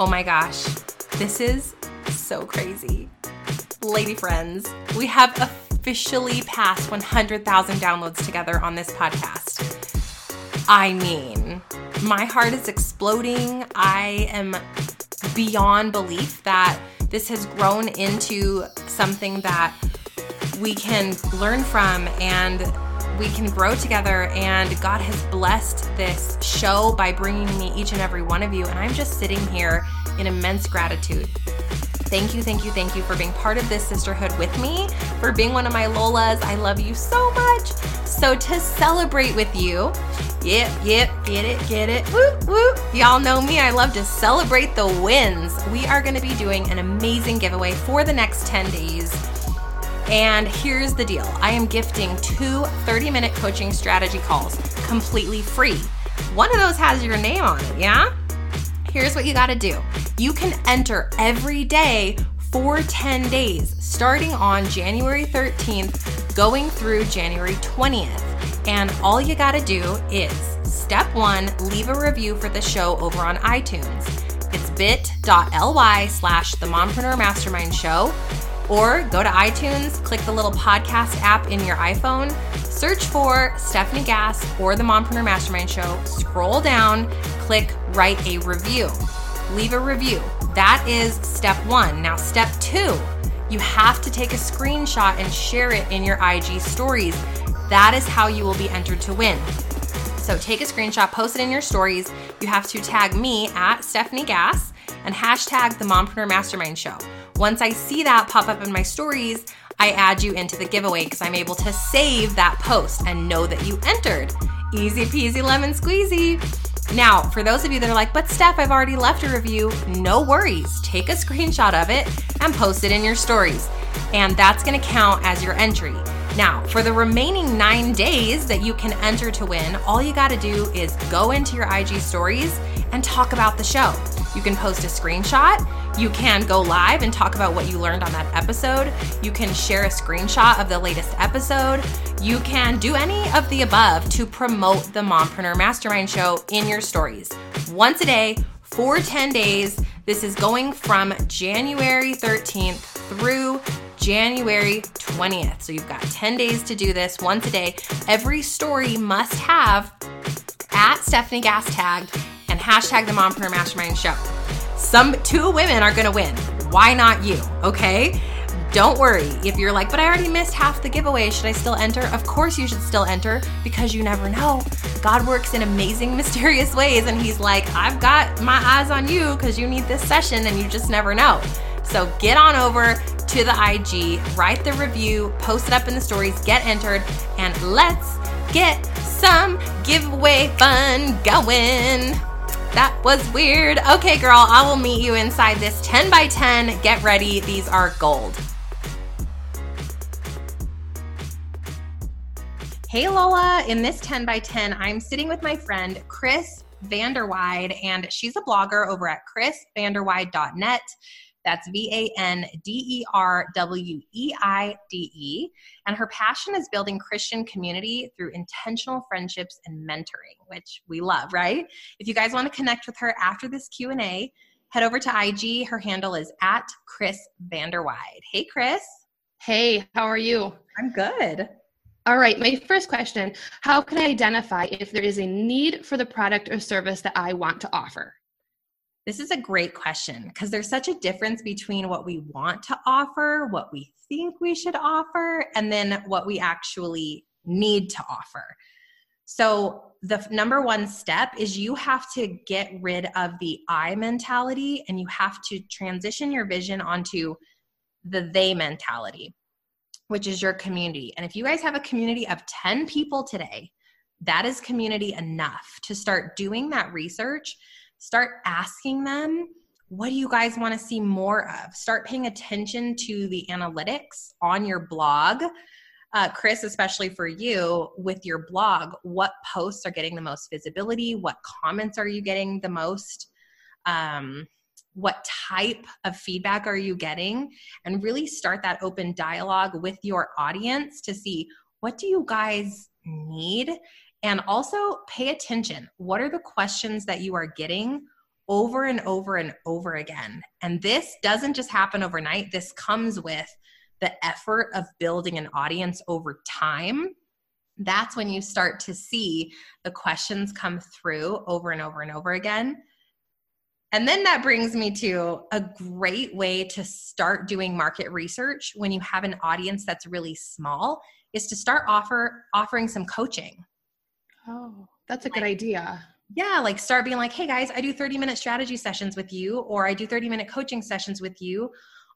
Oh my gosh, this is so crazy. Lady friends, we have officially passed 100,000 downloads together on this podcast. I mean, my heart is exploding. I am beyond belief that this has grown into something that we can learn from and we can grow together. And God has blessed this show by bringing me each and every one of you. And I'm just sitting here in immense gratitude. Thank you, thank you, thank you for being part of this sisterhood with me, for being one of my Lolas. I love you so much. So, to celebrate with you, yep, yep, get it, get it, whoop, whoop. Y'all know me, I love to celebrate the wins. We are to be doing an amazing giveaway for the next 10 days. And here's the deal I am gifting two 30 minute coaching strategy calls completely free. One of those has your name on it, yeah? Here's what you gotta do you can enter every day for 10 days, starting on January 13th, going through January 20th. And all you gotta do is step one, leave a review for the show over on iTunes. It's bit.ly slash the Mompreneur Mastermind Show or go to iTunes, click the little podcast app in your iPhone, search for Stefanie Gass or the Mompreneur Mastermind Show, scroll down, click write a review. Leave a review. That is step one. Now, step two, you have to take a screenshot and share it in your IG stories. That is how you will be entered to win. So take a screenshot, post it in your stories. You have to tag me at Stefanie Gass and hashtag the Mompreneur Mastermind Show. Once I see that pop up in my stories, I add you into the giveaway because I'm able to save that post and know that you entered. Easy peasy lemon squeezy. Now, for those of you that are like, but Steph, I've already left a review, no worries. Take a screenshot of it and post it in your stories. And that's gonna count as your entry. Now, for the remaining nine days that you can enter to win, all you gotta do is go into your IG stories and talk about the show. You can post a screenshot. You can go live and talk about what you learned on that episode. You can share a screenshot of the latest episode. You can do any of the above to promote the Mompreneur Mastermind Show in your stories. Once a day for 10 days. This is going from January 13th through January 20th. So you've got 10 days to do this once a day. Every story must have at Stefanie Gass tagged and hashtag the Mompreneur Mastermind Show. Some two women are gonna win. Why not you? Okay? Don't worry. If you're like, but I already missed half the giveaway, should I still enter? Of course, you should still enter because you never know. God works in amazing, mysterious ways, and He's like, I've got my eyes on you because you need this session, and you just never know. So get on over to the IG, write the review, post it up in the stories, get entered, and let's get some giveaway fun going. That was weird. Okay, girl, I will meet you inside this 10 by 10. Get ready, these are gold. Hey, Lola. In this 10 by 10, I'm sitting with my friend Chris Vanderweide, and she's a blogger over at chrisvanderweide.net. That's V A N D E R W E I D E. And her passion is building Christian community through intentional friendships and mentoring, which we love, right? If you guys want to connect with her after this Q&A, head over to IG. Her handle is at Chris Vanderweide. Hey, Chris. Hey, how are you? I'm good. All right, my first question How can I identify if there is a need for the product or service that I want to offer? This is a great question because there's such a difference between what we want to offer, what we think we should offer, and then what we actually need to offer. So, the number one step is you have to get rid of the I mentality and you have to transition your vision onto the they mentality, which is your community. And if you guys have a community of 10 people today, that is community enough to start doing that research start asking them what do you guys want to see more of? Start paying attention to the analytics on your blog. Uh, chris especially for you with your blog what posts are getting the most visibility? What comments are you getting the most? Um, what type of feedback are you getting? And really start that open dialogue with your audience to see what do you guys need and also pay attention. What are the questions that you are getting over and over and over again. And this doesn't just happen overnight, this comes with the effort of building an audience over time. That's when you start to see the questions come through over and over and over again. And then that brings me to a great way to start doing market research when you have an audience that's really small is to start offer offering some coaching. Oh, that's a good idea. Yeah, like start being like, "Hey guys, I do 30 minute strategy sessions with you or I do 30 minute coaching sessions with you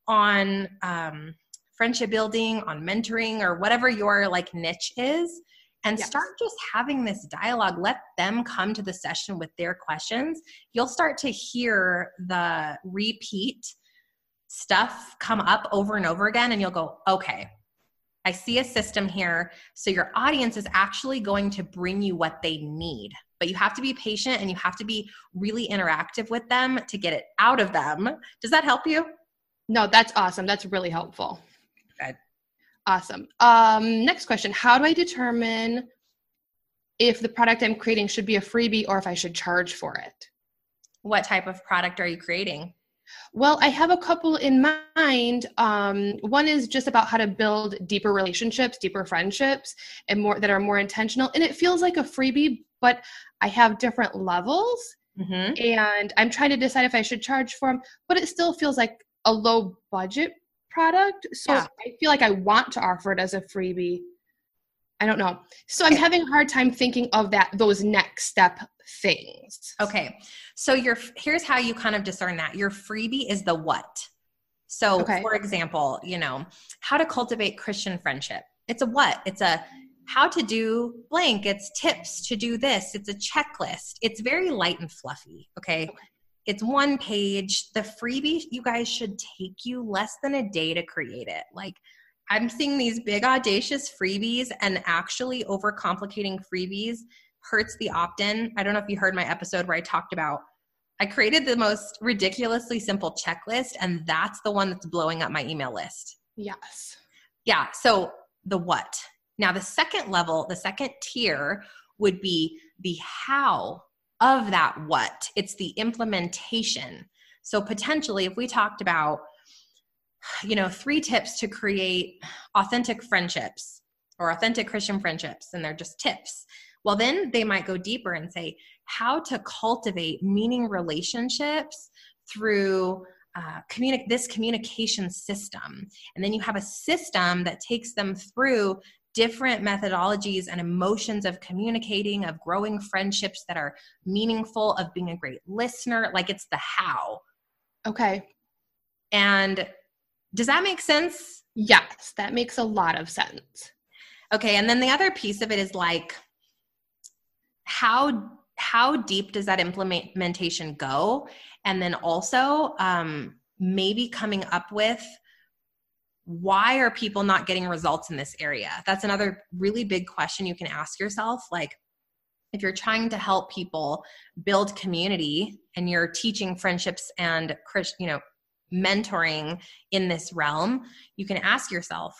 on um, friendship building, on mentoring or whatever your like niche is." and yes. start just having this dialogue. Let them come to the session with their questions. You'll start to hear the repeat stuff come up over and over again, and you'll go, okay, I see a system here. So your audience is actually going to bring you what they need. But you have to be patient and you have to be really interactive with them to get it out of them. Does that help you? No, that's awesome. That's really helpful. Good. Awesome. Um, next question How do I determine if the product I'm creating should be a freebie or if I should charge for it? What type of product are you creating? Well, I have a couple in mind. Um, one is just about how to build deeper relationships, deeper friendships, and more that are more intentional. And it feels like a freebie, but I have different levels, mm-hmm. and I'm trying to decide if I should charge for them. But it still feels like a low budget product. So yeah. I feel like I want to offer it as a freebie. I don't know. So I'm having a hard time thinking of that those next step things. Okay. So your here's how you kind of discern that. Your freebie is the what. So okay. for example, you know, how to cultivate Christian friendship. It's a what? It's a how to do blank. It's tips to do this. It's a checklist. It's very light and fluffy. Okay. okay. It's one page. The freebie, you guys should take you less than a day to create it. Like, I'm seeing these big, audacious freebies, and actually overcomplicating freebies hurts the opt in. I don't know if you heard my episode where I talked about I created the most ridiculously simple checklist, and that's the one that's blowing up my email list. Yes. Yeah. So, the what? Now, the second level, the second tier would be the how of that what, it's the implementation. So potentially, if we talked about, you know, three tips to create authentic friendships or authentic Christian friendships, and they're just tips. Well, then they might go deeper and say how to cultivate meaning relationships through uh, communi- this communication system. And then you have a system that takes them through different methodologies and emotions of communicating, of growing friendships that are meaningful, of being a great listener. Like it's the how. Okay. And does that make sense? Yes, that makes a lot of sense. Okay, and then the other piece of it is like how how deep does that implementation go? And then also um maybe coming up with why are people not getting results in this area? That's another really big question you can ask yourself. Like, if you're trying to help people build community and you're teaching friendships and you know mentoring in this realm you can ask yourself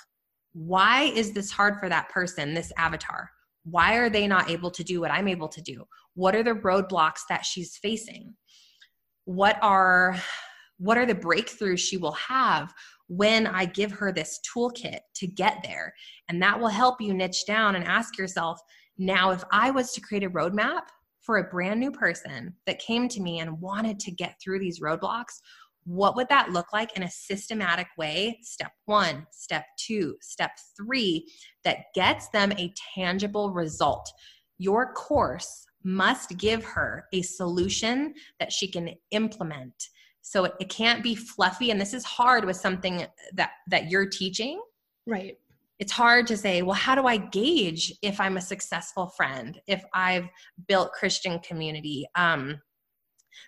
why is this hard for that person this avatar? Why are they not able to do what i'm able to do? What are the roadblocks that she's facing? What are what are the breakthroughs she will have when I give her this toolkit to get there. And that will help you niche down and ask yourself now, if I was to create a roadmap for a brand new person that came to me and wanted to get through these roadblocks, what would that look like in a systematic way? Step one, step two, step three, that gets them a tangible result. Your course must give her a solution that she can implement so it, it can't be fluffy and this is hard with something that that you're teaching right it's hard to say well how do i gauge if i'm a successful friend if i've built christian community um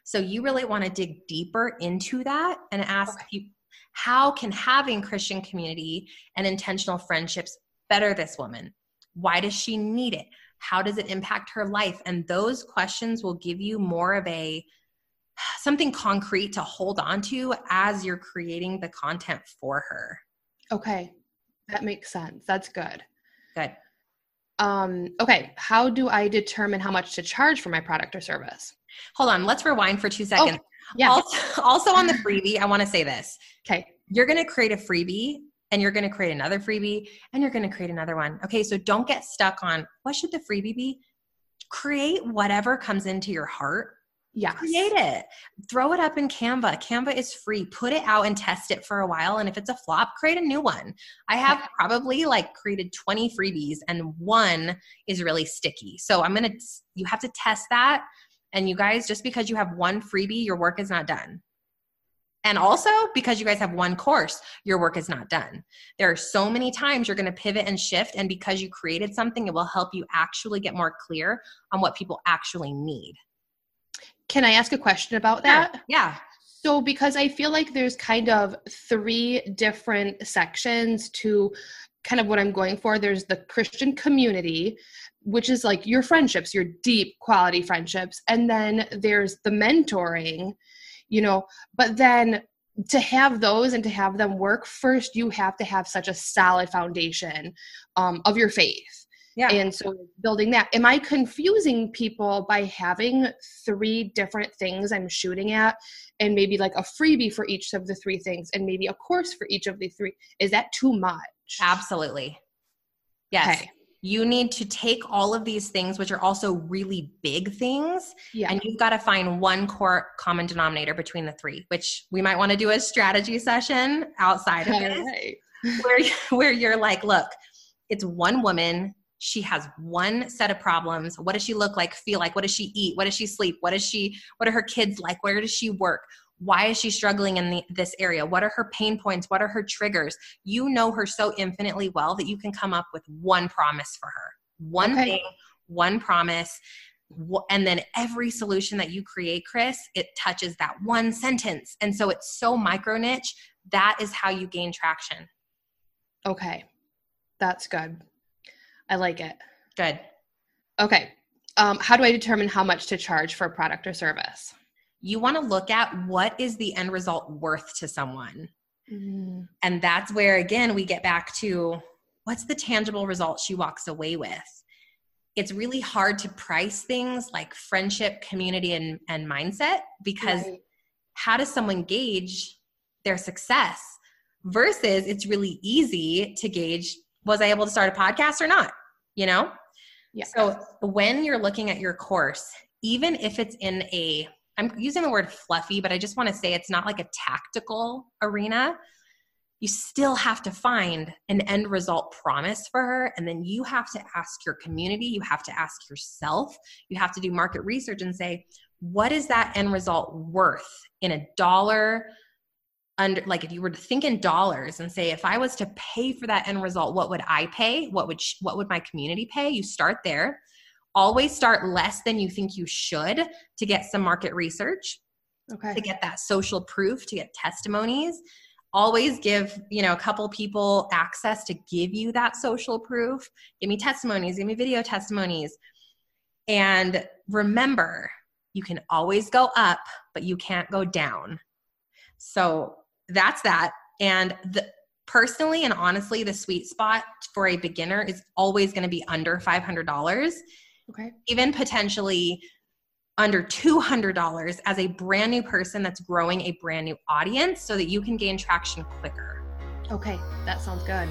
so you really want to dig deeper into that and ask okay. you how can having christian community and intentional friendships better this woman why does she need it how does it impact her life and those questions will give you more of a something concrete to hold on to as you're creating the content for her. Okay. That makes sense. That's good. Good. Um, okay, how do I determine how much to charge for my product or service? Hold on, let's rewind for two seconds. Oh, yeah. Also, also on the freebie, I want to say this. Okay. You're going to create a freebie and you're going to create another freebie and you're going to create another one. Okay, so don't get stuck on what should the freebie be? Create whatever comes into your heart Yes. Create it. Throw it up in Canva. Canva is free. Put it out and test it for a while. And if it's a flop, create a new one. I have probably like created 20 freebies and one is really sticky. So I'm going to, you have to test that. And you guys, just because you have one freebie, your work is not done. And also because you guys have one course, your work is not done. There are so many times you're going to pivot and shift. And because you created something, it will help you actually get more clear on what people actually need. Can I ask a question about that? Yeah. So, because I feel like there's kind of three different sections to kind of what I'm going for. There's the Christian community, which is like your friendships, your deep quality friendships. And then there's the mentoring, you know, but then to have those and to have them work first you have to have such a solid foundation um, of your faith yeah. And so building that, am I confusing people by having three different things I'm shooting at and maybe like a freebie for each of the three things and maybe a course for each of the three? Is that too much? Absolutely. Yes. Okay. You need to take all of these things, which are also really big things, yeah. and you've got to find one core common denominator between the three, which we might want to do a strategy session outside of this, right. where, where you're like, look, it's one woman she has one set of problems. What does she look like feel like? What does she eat? What does she sleep? What does she what are her kids like? Where does she work? Why is she struggling in the, this area? What are her pain points? What are her triggers? You know her so infinitely well that you can come up with one promise for her. One okay. thing one promise and then every solution that you create chris it touches that one sentence. And so it's so micro niche that is how you gain traction. Okay. That's good I like it. Good. Okay. Um, how do I determine how much to charge for a product or service? You want to look at what is the end result worth to someone. Mm. And that's where, again, we get back to what's the tangible result she walks away with. It's really hard to price things like friendship, community, and, and mindset because right. how does someone gauge their success? Versus it's really easy to gauge was I able to start a podcast or not? You know? Yeah. So when you're looking at your course, even if it's in a, I'm using the word fluffy, but I just want to say it's not like a tactical arena. You still have to find an end result promise for her. And then you have to ask your community, you have to ask yourself, you have to do market research and say, what is that end result worth in a dollar, under like if you were to think in dollars and say if i was to pay for that end result what would i pay? What would sh- what would my community pay? You start there. Always start less than you think you should to get some market research okay. to get that social proof to get testimonies. Always give you know a couple people access to give you that social proof. Give me testimonies give me video testimonies. And remember you can always go up but you can't go down. So that's that. And the personally and honestly, the sweet spot for a beginner is always going to be under $500. Okay. Even potentially under $200 as a brand new person that's growing a brand new audience so that you can gain traction quicker. Okay, that sounds good.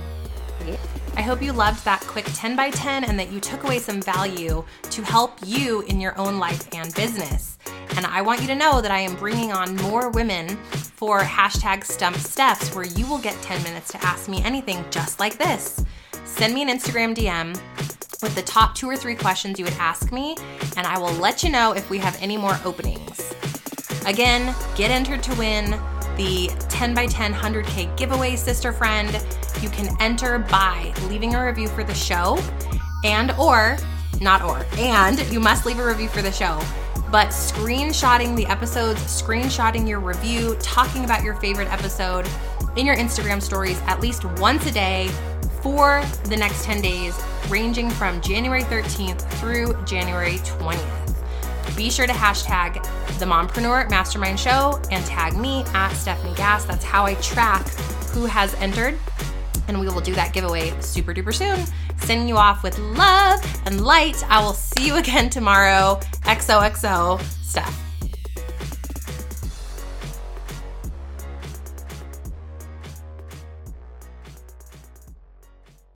I hope you loved that quick 10 by 10 and that you took away some value to help you in your own life and business. And I want you to know that I am bringing on more women for hashtag stump steps where you will get 10 minutes to ask me anything just like this. Send me an Instagram DM with the top two or three questions you would ask me, and I will let you know if we have any more openings. Again, get entered to win the 10 by 10 100K giveaway, sister friend. You can enter by leaving a review for the show and or not or and you must leave a review for the show but screenshotting the episodes, screenshotting your review, talking about your favorite episode in your Instagram stories at least once a day for the next 10 days, ranging from January 13th through January 20th. Be sure to hashtag the Mompreneur Mastermind Show and tag me at Stefanie Gass. That's how I track who has entered. And we will do that giveaway super duper soon. Sending you off with love and light. I will see you again tomorrow. XOXO, Steph.